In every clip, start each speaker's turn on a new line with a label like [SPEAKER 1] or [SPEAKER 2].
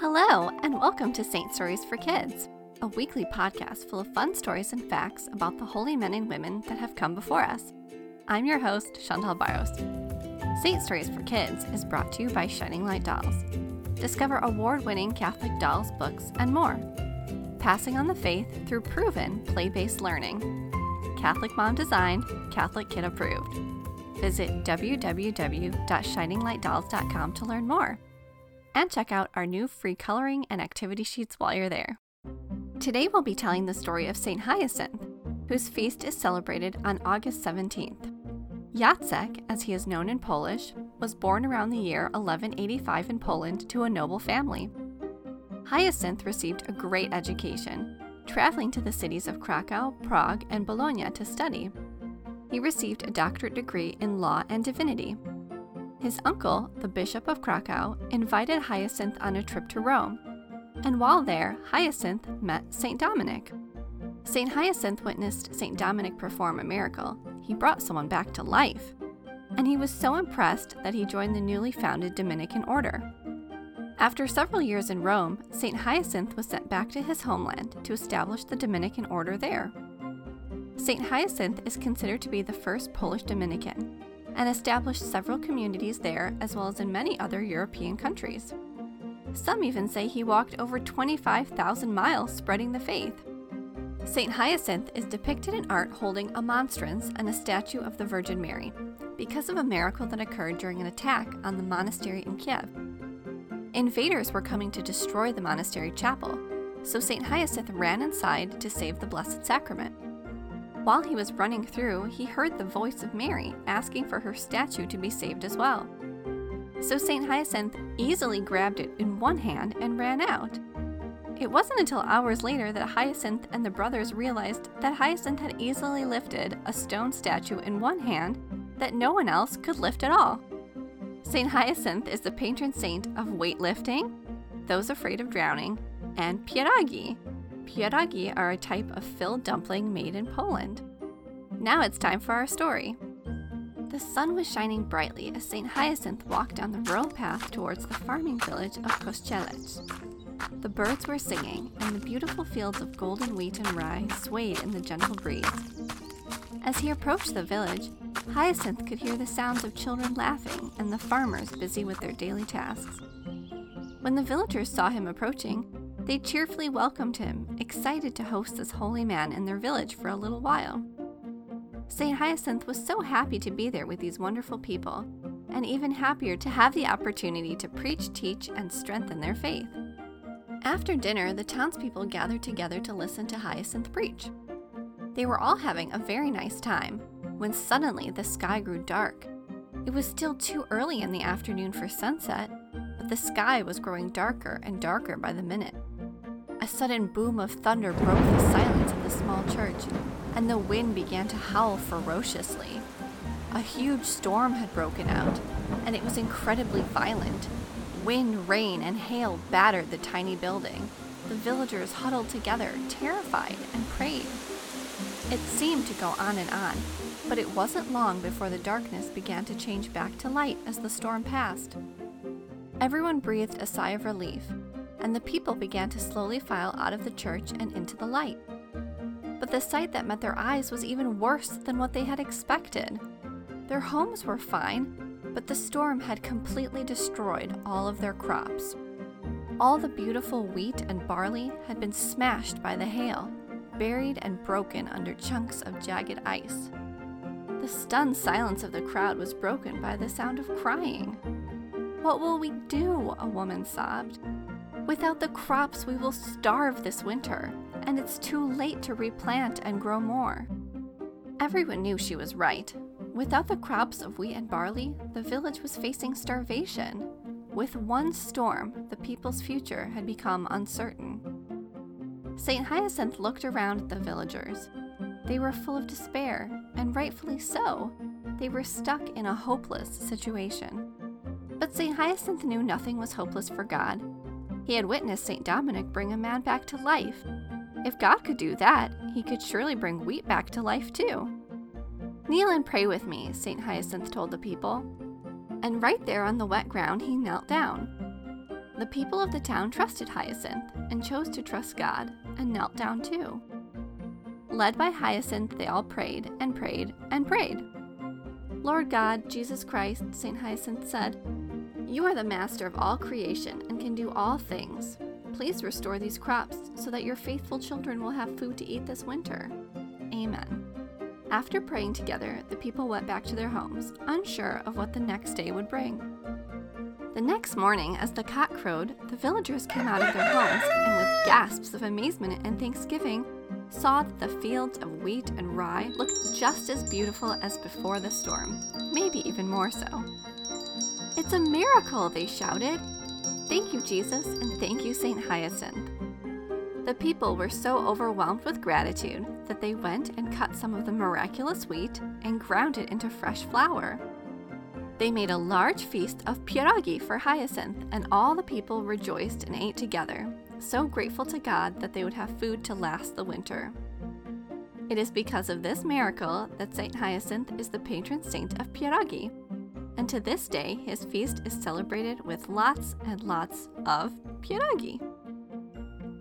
[SPEAKER 1] Hello, and welcome to Saint Stories for Kids, a weekly podcast full of fun stories and facts about the holy men and women that have come before us. I'm your host, Chantal Barros. Saint Stories for Kids is brought to you by Shining Light Dolls. Discover award winning Catholic dolls, books, and more. Passing on the faith through proven play based learning. Catholic mom designed, Catholic kid approved. Visit www.shininglightdolls.com to learn more and check out our new free coloring and activity sheets while you're there. Today we'll be telling the story of St. Hyacinth, whose feast is celebrated on August 17th. Jacek, as he is known in Polish, was born around the year 1185 in Poland to a noble family. Hyacinth received a great education, traveling to the cities of Krakow, Prague, and Bologna to study. He received a doctorate degree in law and divinity his uncle, the Bishop of Krakow, invited Hyacinth on a trip to Rome, and while there, Hyacinth met St. Dominic. St. Hyacinth witnessed St. Dominic perform a miracle. He brought someone back to life. And he was so impressed that he joined the newly founded Dominican order. After several years in Rome, St. Hyacinth was sent back to his homeland to establish the Dominican order there. St. Hyacinth is considered to be the first Polish Dominican, and established several communities there as well as in many other European countries. Some even say he walked over 25,000 miles spreading the faith. St. Hyacinth is depicted in art holding a monstrance and a statue of the Virgin Mary because of a miracle that occurred during an attack on the monastery in Kiev. Invaders were coming to destroy the monastery chapel, so St. Hyacinth ran inside to save the Blessed Sacrament. While he was running through, he heard the voice of Mary asking for her statue to be saved as well. So St. Hyacinth easily grabbed it in one hand and ran out. It wasn't until hours later that Hyacinth and the brothers realized that Hyacinth had easily lifted a stone statue in one hand that no one else could lift at all. St. Hyacinth is the patron saint of weightlifting, those afraid of drowning, and pierogi, Pierogi are a type of filled dumpling made in Poland. Now it's time for our story. The sun was shining brightly as St. Hyacinth walked down the rural path towards the farming village of Kościelec. The birds were singing, and the beautiful fields of golden wheat and rye swayed in the gentle breeze. As he approached the village, Hyacinth could hear the sounds of children laughing and the farmers busy with their daily tasks. When the villagers saw him approaching, they cheerfully welcomed him, excited to host this holy man in their village for a little while. St. Hyacinth was so happy to be there with these wonderful people, and even happier to have the opportunity to preach, teach, and strengthen their faith. After dinner, the townspeople gathered together to listen to Hyacinth preach. They were all having a very nice time when suddenly the sky grew dark. It was still too early in the afternoon for sunset, but the sky was growing darker and darker by the minute. A sudden boom of thunder broke the silence of the small church, and the wind began to howl ferociously. A huge storm had broken out, and it was incredibly violent. Wind, rain, and hail battered the tiny building. The villagers huddled together, terrified, and prayed. It seemed to go on and on, but it wasn't long before the darkness began to change back to light as the storm passed. Everyone breathed a sigh of relief and the people began to slowly file out of the church and into the light. But the sight that met their eyes was even worse than what they had expected. Their homes were fine, but the storm had completely destroyed all of their crops. All the beautiful wheat and barley had been smashed by the hail, buried and broken under chunks of jagged ice. The stunned silence of the crowd was broken by the sound of crying. What will we do? A woman sobbed. Without the crops, we will starve this winter, and it's too late to replant and grow more. Everyone knew she was right. Without the crops of wheat and barley, the village was facing starvation. With one storm, the people's future had become uncertain. St. Hyacinth looked around at the villagers. They were full of despair, and rightfully so. They were stuck in a hopeless situation. But St. Hyacinth knew nothing was hopeless for God, he had witnessed St. Dominic bring a man back to life. If God could do that, he could surely bring wheat back to life too. Kneel and pray with me, St. Hyacinth told the people. And right there on the wet ground, he knelt down. The people of the town trusted Hyacinth and chose to trust God and knelt down too. Led by Hyacinth, they all prayed and prayed and prayed. Lord God, Jesus Christ, St. Hyacinth said, You are the master of all creation and can do all things. Please restore these crops so that your faithful children will have food to eat this winter. Amen. After praying together, the people went back to their homes, unsure of what the next day would bring. The next morning, as the cock crowed, the villagers came out of their homes and, with gasps of amazement and thanksgiving, saw that the fields of wheat and rye looked just as beautiful as before the storm, maybe even more so. It's a miracle, they shouted. Thank you, Jesus, and thank you, St. Hyacinth. The people were so overwhelmed with gratitude that they went and cut some of the miraculous wheat and ground it into fresh flour. They made a large feast of pierogi for Hyacinth, and all the people rejoiced and ate together, so grateful to God that they would have food to last the winter. It is because of this miracle that St. Hyacinth is the patron saint of pierogi, and to this day his feast is celebrated with lots and lots of pierogi.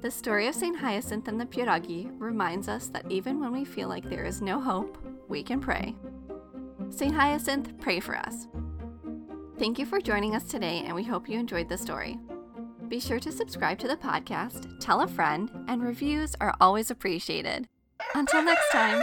[SPEAKER 1] The story of St. Hyacinth and the pierogi reminds us that even when we feel like there is no hope, we can pray. St. Hyacinth, pray for us. Thank you for joining us today, and we hope you enjoyed the story. Be sure to subscribe to the podcast, tell a friend, and reviews are always appreciated. Until next time.